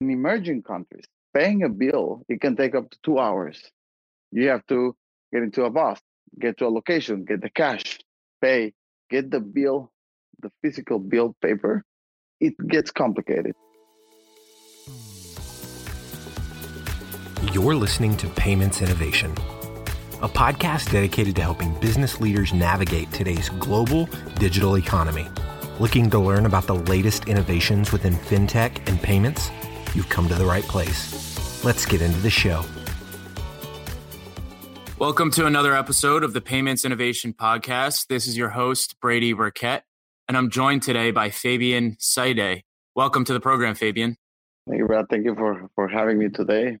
in emerging countries, paying a bill, it can take up to two hours. You have to get into a bus, get to a location, get the cash, pay, get the bill, the physical bill paper. It gets complicated. You're listening to Payments Innovation, a podcast dedicated to helping business leaders navigate today's global digital economy. Looking to learn about the latest innovations within fintech and payments? You've come to the right place. Let's get into the show. Welcome to another episode of the Payments Innovation Podcast. This is your host, Brady Burkett, and I'm joined today by Fabian Saide. Welcome to the program, Fabian. Thank you, Brad. Thank you for, for having me today,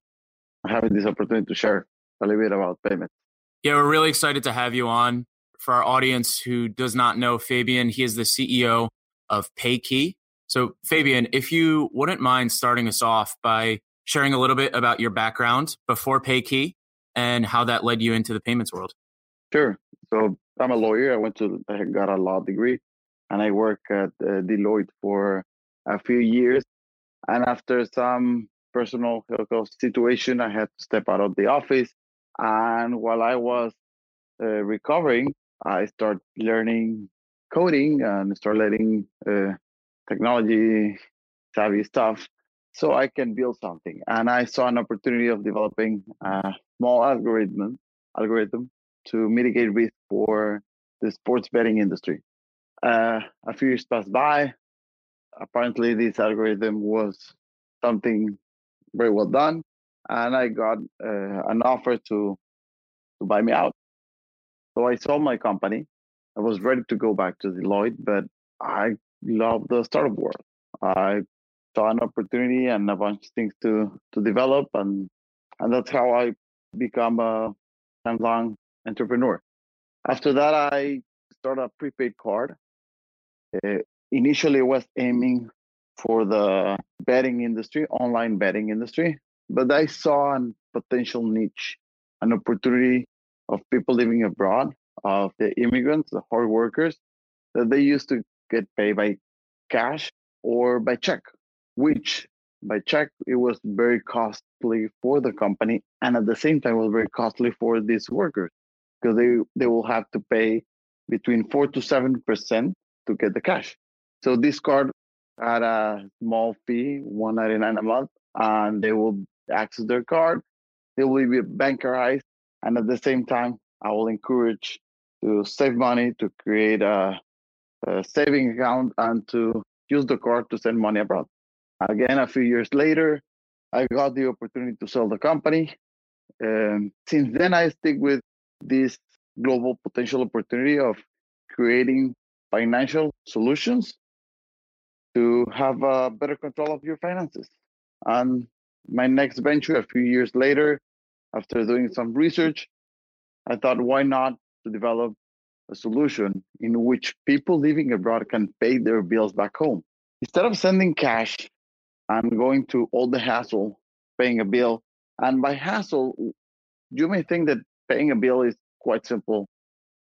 having this opportunity to share a little bit about payments. Yeah, we're really excited to have you on for our audience who does not know Fabian, he is the CEO of Paykii. So, Fabian, if you wouldn't mind starting us off by sharing a little bit about your background before Paykii and how that led you into the payments world. Sure. So, I'm a lawyer. I went to, I got a law degree and I worked at uh, Deloitte for a few years. And after some personal situation, I had to step out of the office. And while I was uh, recovering, I start learning coding and start learning uh, technology savvy stuff so I can build something. And I saw an opportunity of developing a small algorithm algorithm to mitigate risk for the sports betting industry. Uh, a few years passed by. Apparently, this algorithm was something very well done, and I got uh, an offer to to buy me out. So I sold my company. I was ready to go back to Deloitte, but I love the startup world. I saw an opportunity and a bunch of things to to develop, and and that's how I become a hands-on entrepreneur. After that, I started a prepaid card. Uh, initially, was aiming for the betting industry, online betting industry, but I saw a potential niche, an opportunity of people living abroad, of the immigrants, the hard workers, that they used to get paid by cash or by check, which by check it was very costly for the company and at the same time was very costly for these workers because they, they will have to pay between four to seven percent to get the cash. So this card had a small fee, 199 a month, and they will access their card. They will be bankerized and at the same time, I will encourage to save money, to create a, saving account, and to use the card to send money abroad. Again, a few years later, I got the opportunity to sell the company. Um, since then, I stick with this global potential opportunity of creating financial solutions to have a better control of your finances. And my next venture, a few years later, after doing some research, I thought, why not to develop a solution in which people living abroad can pay their bills back home. Instead of sending cash and going to all the hassle paying a bill, and by hassle, you may think that paying a bill is quite simple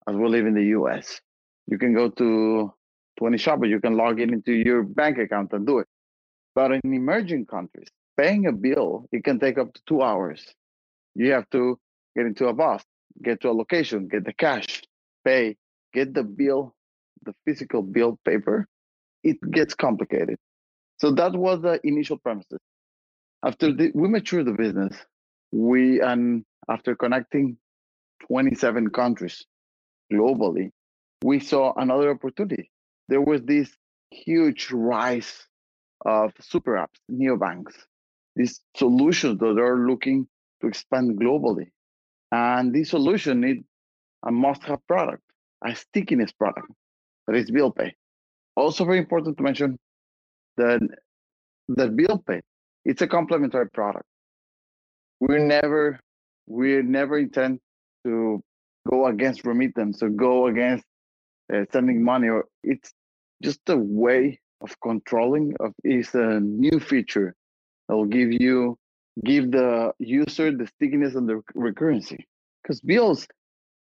as we live in the US. You can go to 20 shopper, you can log in into your bank account and do it. But in emerging countries, paying a bill, it can take up to two hours. You have to get into a bus, get to a location, get the cash, pay, get the bill, the physical bill paper, it gets complicated. So that was the initial premises. After the, we matured the business, we and after connecting 27 countries globally, we saw another opportunity. There was this huge rise of super apps, neobanks, these solutions that are looking to expand globally. And this solution need a must-have product, a stickiness product that is bill pay. Also very important to mention that that bill pay, it's a complementary product. We never we never intend to go against remittance or go against uh, sending money or it's just a way of controlling of is a new feature that will give you give the user the stickiness and the recurrency. Because bills,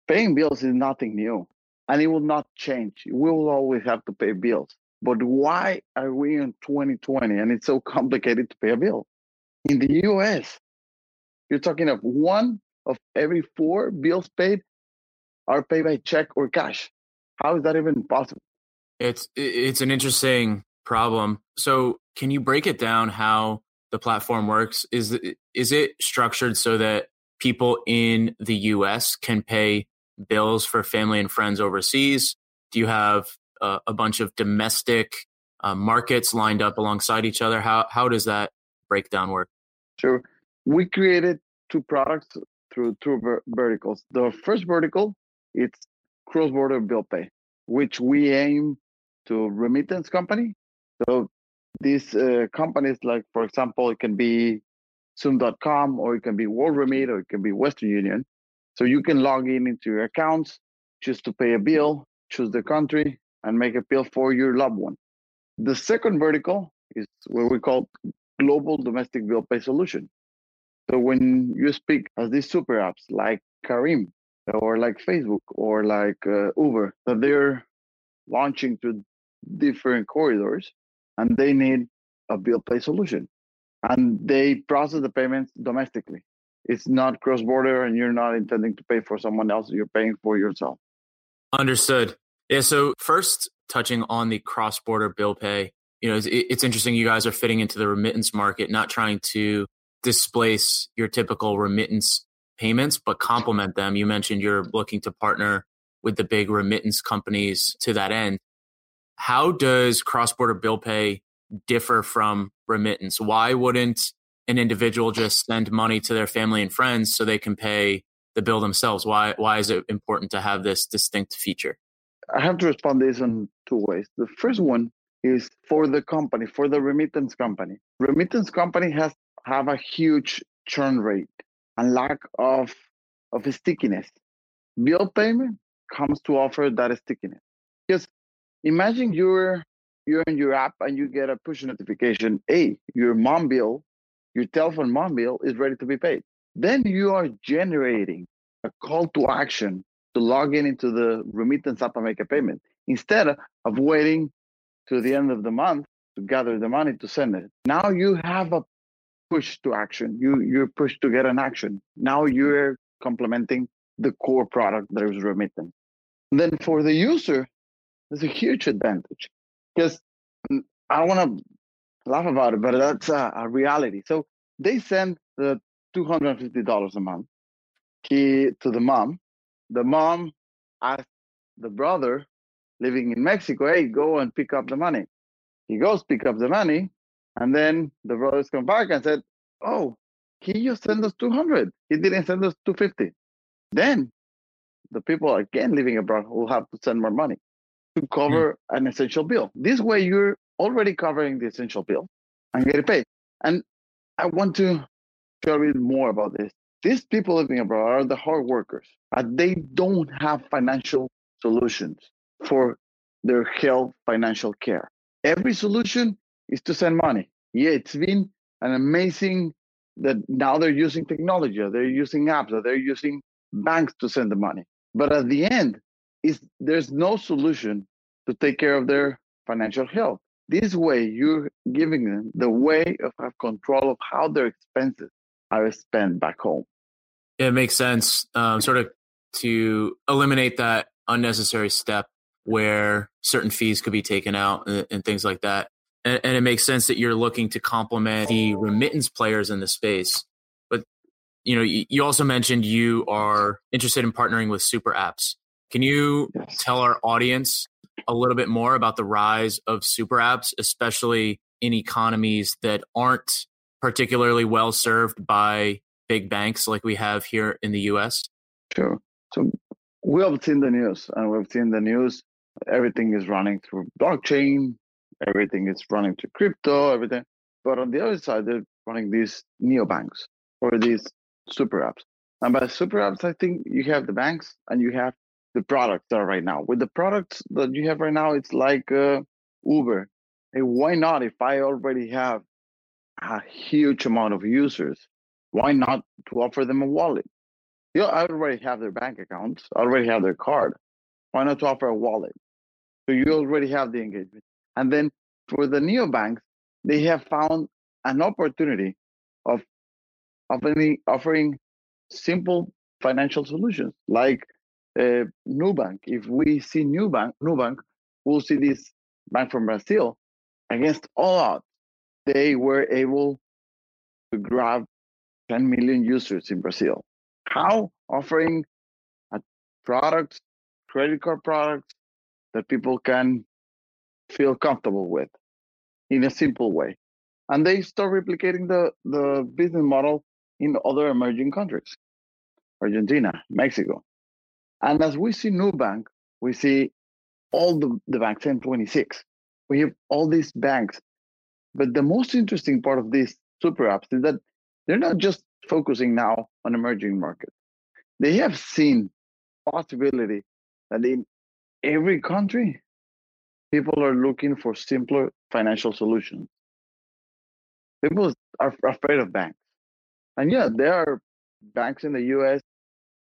paying bills is nothing new and it will not change. We will always have to pay bills. But why are we in 2020 and it's so complicated to pay a bill? In the US, you're talking of one of every four bills paid are paid by check or cash. How is that even possible? It's it's an interesting problem. So, can you break it down how the platform works? Is is it structured so that people in the US can pay bills for family and friends overseas? Do you have a, a bunch of domestic uh, markets lined up alongside each other? How how does that breakdown work? Sure. We created two products through two ver- verticals. The first vertical it's cross-border bill pay, which we aim to remittance company. So these uh, companies, like for example, it can be Xoom.com or it can be WorldRemit or it can be Western Union. So you can log in into your accounts, choose to pay a bill, choose the country, and make a bill for your loved one. The second vertical is what we call global domestic bill pay solution. So when you speak as these super apps like Careem or like Facebook or like uh, Uber, that they're launching to different corridors and they need a bill pay solution and they process the payments domestically. It's not cross border and you're not intending to pay for someone else, you're paying for yourself. Understood. Yeah. So, first, touching on the cross border bill pay, you know, it's, it's interesting you guys are fitting into the remittance market, not trying to displace your typical remittance payments, but complement them. You mentioned you're looking to partner with the big remittance companies to that end. How does cross border bill pay differ from remittance? Why wouldn't an individual just send money to their family and friends so they can pay the bill themselves? Why why is it important to have this distinct feature? I have to respond this in two ways. The first one is for the company, for the remittance company. Remittance company has have a huge churn rate and lack of of stickiness. Bill payment comes to offer that stickiness. Just imagine you're you're in your app and you get a push notification, hey, your mom bill, your telephone mom bill is ready to be paid. Then you are generating a call to action to log in into the remittance app and make a payment instead of waiting to the end of the month to gather the money to send it. Now you have a push to action. You you're pushed to get an action. Now you're complementing the core product that is remittance. then for the user, there's a huge advantage because mm, I want to laugh about it, but that's a, a reality. So they send the $250 a month he, to the mom. The mom asked the brother living in Mexico, hey, go and pick up the money. He goes pick up the money, and then the brothers come back and said, oh, he just sent us 200. He didn't send us 250. Then the people again living abroad will have to send more money to hmm. cover mm. an essential bill. This way, you're already covering the essential bill and get it paid. And I want to a bit more about this. These people living abroad are the hard workers, and they don't have financial solutions for their health financial care. Every solution is to send money. Yeah, it's been an amazing that now they're using technology, they're using apps, they're using banks to send the money. But at the end, is there's no solution to take care of their financial health. This way, you're giving them the way of have control of how their expenses are spent back home. It makes sense, um, sort of to eliminate that unnecessary step where certain fees could be taken out and, and things like that. And, and, it makes sense that you're looking to complement the remittance players in the space. But you know, you, you also mentioned you are interested in partnering with super apps. Can you yes. tell our audience a little bit more about the rise of super apps, especially in economies that aren't particularly well served by big banks like we have here in the US? Sure. So we have seen the news, and we've seen the news. Everything is running through blockchain, everything is running to crypto, everything. But on the other side, they're running these neobanks or these super apps. And by super apps, I think you have the banks and you have the products are right now. With the products that you have right now, it's like uh, Uber. Hey, why not? If I already have a huge amount of users, why not to offer them a wallet? You know, I already have their bank accounts, I already have their card. Why not to offer a wallet? So you already have the engagement. And then for the neobanks, they have found an opportunity of offering offering simple financial solutions like uh, Nubank. If we see Nubank, Nubank, we'll see this bank from Brazil against all odds. They were able to grab 10 million users in Brazil. How? Offering a product, credit card products that people can feel comfortable with in a simple way. And they start replicating the, the business model in other emerging countries, Argentina, Mexico. And as we see Nubank, we see all the, the banks, N26. We have all these banks. But the most interesting part of these super apps is that they're not just focusing now on emerging markets. They have seen possibility that in every country, people are looking for simpler financial solutions. People are afraid of banks. And yeah, there are banks in the US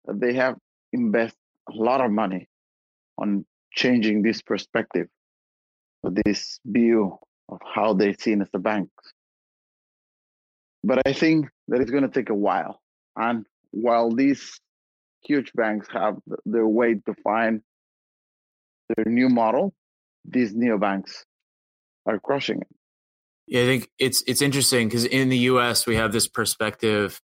that they have invest a lot of money on changing this perspective, this view of how they're seen as the banks. But I think that it's going to take a while. And while these huge banks have their way to find their new model, these neobanks are crushing it. Yeah, I think it's it's interesting because in the U.S. we have this perspective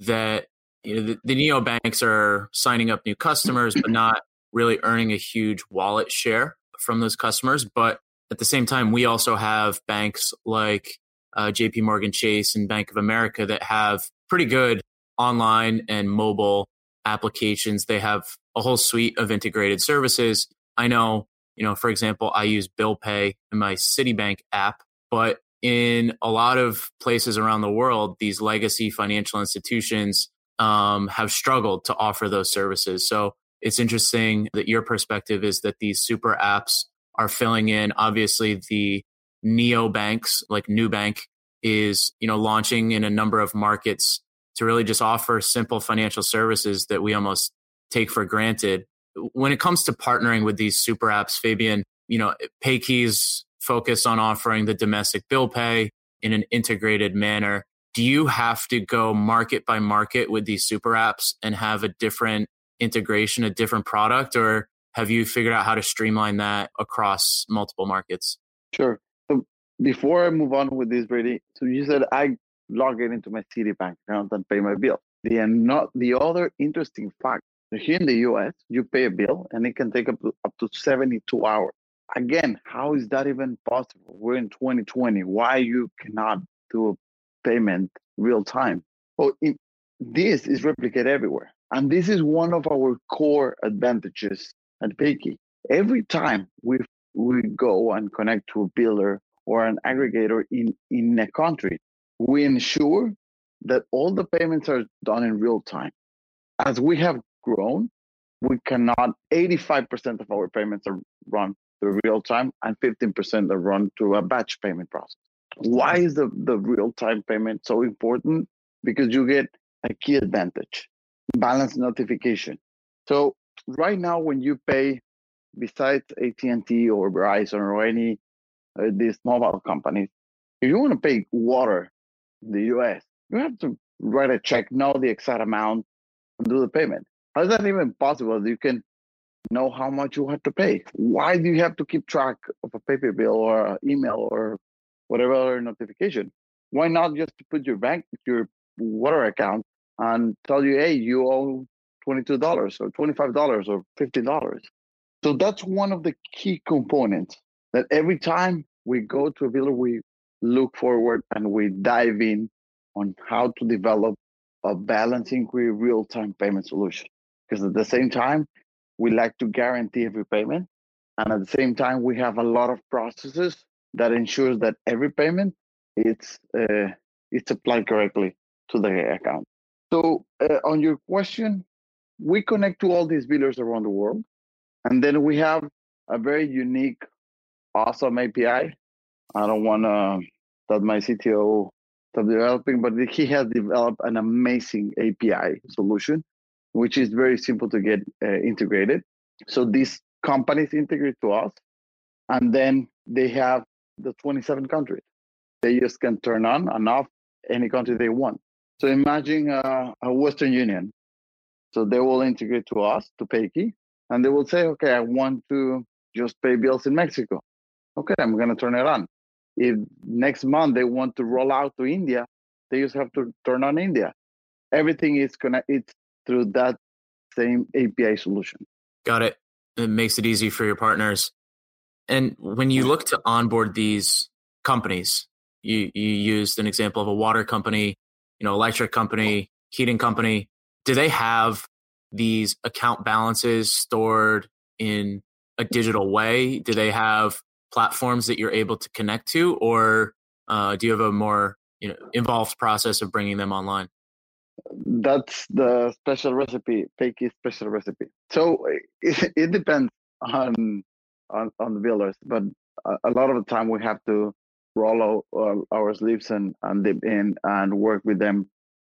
that you know the, the neobanks are signing up new customers, but not really earning a huge wallet share from those customers. But at the same time, we also have banks like uh, JP Morgan Chase and Bank of America that have pretty good online and mobile applications. They have a whole suite of integrated services. I know, you know, for example, I use Bill Pay in my Citibank app, but in a lot of places around the world, these legacy financial institutions um, have struggled to offer those services. So it's interesting that your perspective is that these super apps are filling in. Obviously, the neo banks like Nubank is you know launching in a number of markets to really just offer simple financial services that we almost take for granted. When it comes to partnering with these super apps, Fabian, you know, Paykii's focus on offering the domestic bill pay in an integrated manner. Do you have to go market by market with these super apps and have a different integration, a different product, or have you figured out how to streamline that across multiple markets? Sure. So before I move on with this, Brady, so you said I log in into my Citibank account and pay my bill. The not the other interesting fact here in the US, you pay a bill and it can take up to, up to 72 hours. Again, how is that even possible? We're in 2020. Why you cannot do payment real time? Well, it, this is replicated everywhere. And this is one of our core advantages at Paykii. Every time we we go and connect to a biller or an aggregator in, in a country, we ensure that all the payments are done in real time. As we have grown, we cannot 85% of our payments are run through real time and 15% are run through a batch payment process. Why is the, the real time payment so important? Because you get a key advantage balance notification. So right now, when you pay, besides AT&T or Verizon or any uh, these mobile companies, if you want to pay water in the U.S., you have to write a check, know the exact amount, and do the payment. How is that even possible? You can know how much you have to pay. Why do you have to keep track of a paper bill or email or whatever other notification? Why not just put your bank, your water account and tell you, hey, you owe $22 or $25 or $50. So that's one of the key components that every time we go to a biller, we look forward and we dive in on how to develop a balancing real time payment solution. Because at the same time, we like to guarantee every payment. And at the same time, we have a lot of processes that ensures that every payment it's uh, it's applied correctly to the account. So uh, on your question, we connect to all these billers around the world, and then we have a very unique, awesome API. I don't want to that my CTO stop developing, but he has developed an amazing API solution, which is very simple to get uh, integrated. So these companies integrate to us, and then they have the 27 countries. They just can turn on and off any country they want. So imagine uh, a Western Union. So they will integrate to us to Paykii, and they will say, okay, I want to just pay bills in Mexico. Okay, I'm going to turn it on. If next month they want to roll out to India, they just have to turn on India. Everything is connected through that same API solution. Got it. It makes it easy for your partners. And when you look to onboard these companies, you, you used an example of a water company, you know, electric company, heating company. Do they have these account balances stored in a digital way? Do they have platforms that you're able to connect to, or uh, do you have a more you know involved process of bringing them online? That's the special recipe, Paykii special recipe. So it, it depends on, on on the billers, but a, a lot of the time we have to roll out uh, our sleeves and and dip in and work with them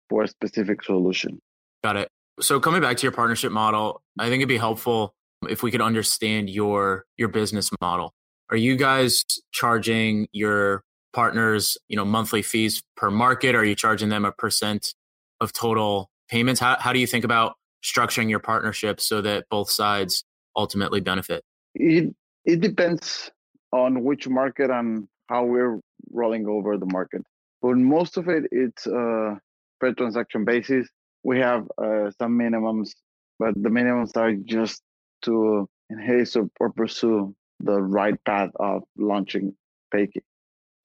for a specific solution. Got it. So coming back to your partnership model, I think it'd be helpful if we could understand your your business model. Are you guys charging your partners, you know, monthly fees per market? Are you charging them a percent of total payments? How how do you think about structuring your partnership so that both sides ultimately benefit? It it depends on which market and how we're rolling over the market. But most of it, it's uh, per transaction basis. We have uh, some minimums, but the minimums are just to enhance or pursue the right path of launching Paykii.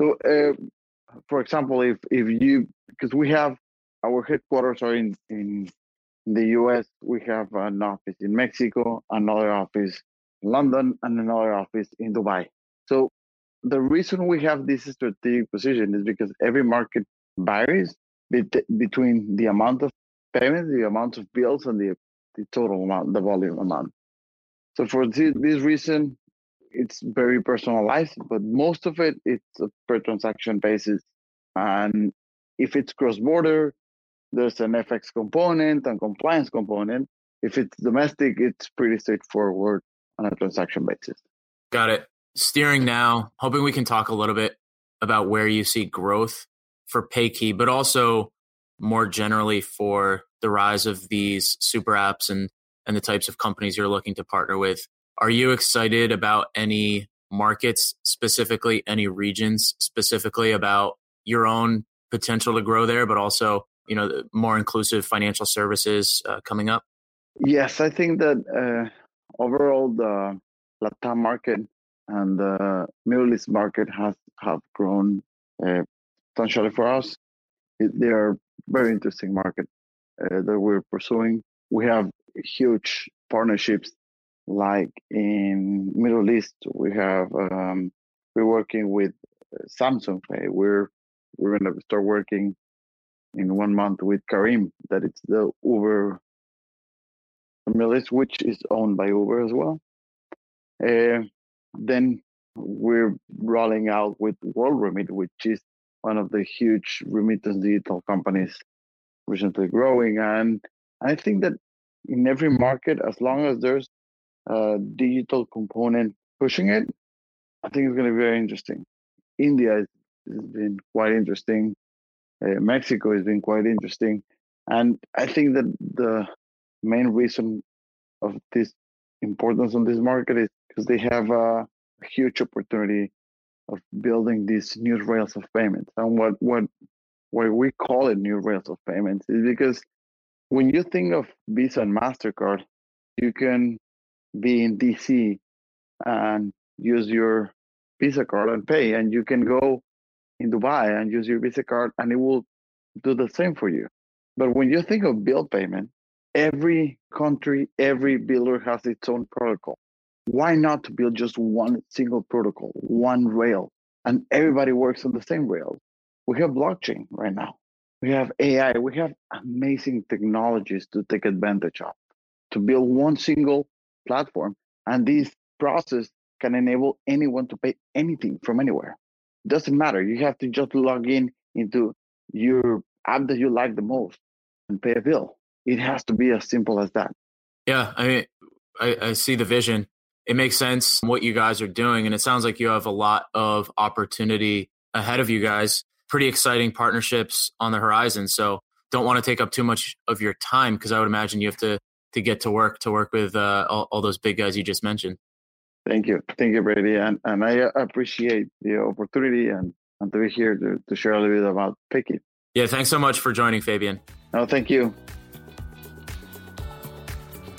So, uh, for example, if if you because we have our headquarters are in in the U.S. We have an office in Mexico, another office London, and another office in Dubai. So the reason we have this strategic position is because every market varies bet- between the amount of payments, the amount of bills, and the the total amount, the volume amount. So for this, this reason, it's very personalized, but most of it it's a per transaction basis. And if it's cross border, there's an FX component and compliance component. If it's domestic, it's pretty straightforward on a transaction basis. Got it. Steering now, hoping we can talk a little bit about where you see growth for Paykii, but also more generally for the rise of these super apps and and the types of companies you're looking to partner with. Are you excited about any markets specifically, any regions specifically about your own potential to grow there, but also you know more inclusive financial services uh, coming up? Yes, I think that uh, overall the Latam market and the Middle East market has have grown uh, potentially for us. It, they are very interesting market uh, that we're pursuing. We have huge partnerships like in Middle East, we have um, we're working with uh, Samsung Pay. We're we're gonna start working in one month with Careem. That it's the Uber East, which is owned by Uber as well. Uh, then we're rolling out with WorldRemit, which is one of the huge remittance digital companies recently growing. And I think that in every market, as long as there's a digital component pushing it, I think it's going to be very interesting. India has, has been quite interesting. Uh, Mexico has been quite interesting. And I think that the main reason of this importance on this market is because they have a, huge opportunity of building these new rails of payments. And what what why we call it new rails of payments is because when you think of Visa and MasterCard, you can be in DC and use your Visa card and pay, and you can go in Dubai and use your Visa card, and it will do the same for you. But when you think of bill payment, every country, every biller has its own protocol. Why not build just one single protocol, one rail, and everybody works on the same rail? We have blockchain right now. We have AI. We have amazing technologies to take advantage of to build one single platform. And this process can enable anyone to pay anything from anywhere. Doesn't matter. You have to just log in into your app that you like the most and pay a bill. It has to be as simple as that. Yeah, I mean, I, I see the vision. It makes sense what you guys are doing, and it sounds like you have a lot of opportunity ahead of you guys. pretty exciting partnerships on the horizon. So don't want to take up too much of your time because I would imagine you have to to get to work to work with uh, all, all those big guys you just mentioned. Thank you, thank you, Brady, and and I appreciate the opportunity and and to be here to, to share a little bit about Paykii. Yeah, thanks so much for joining, Fabian. No, thank you.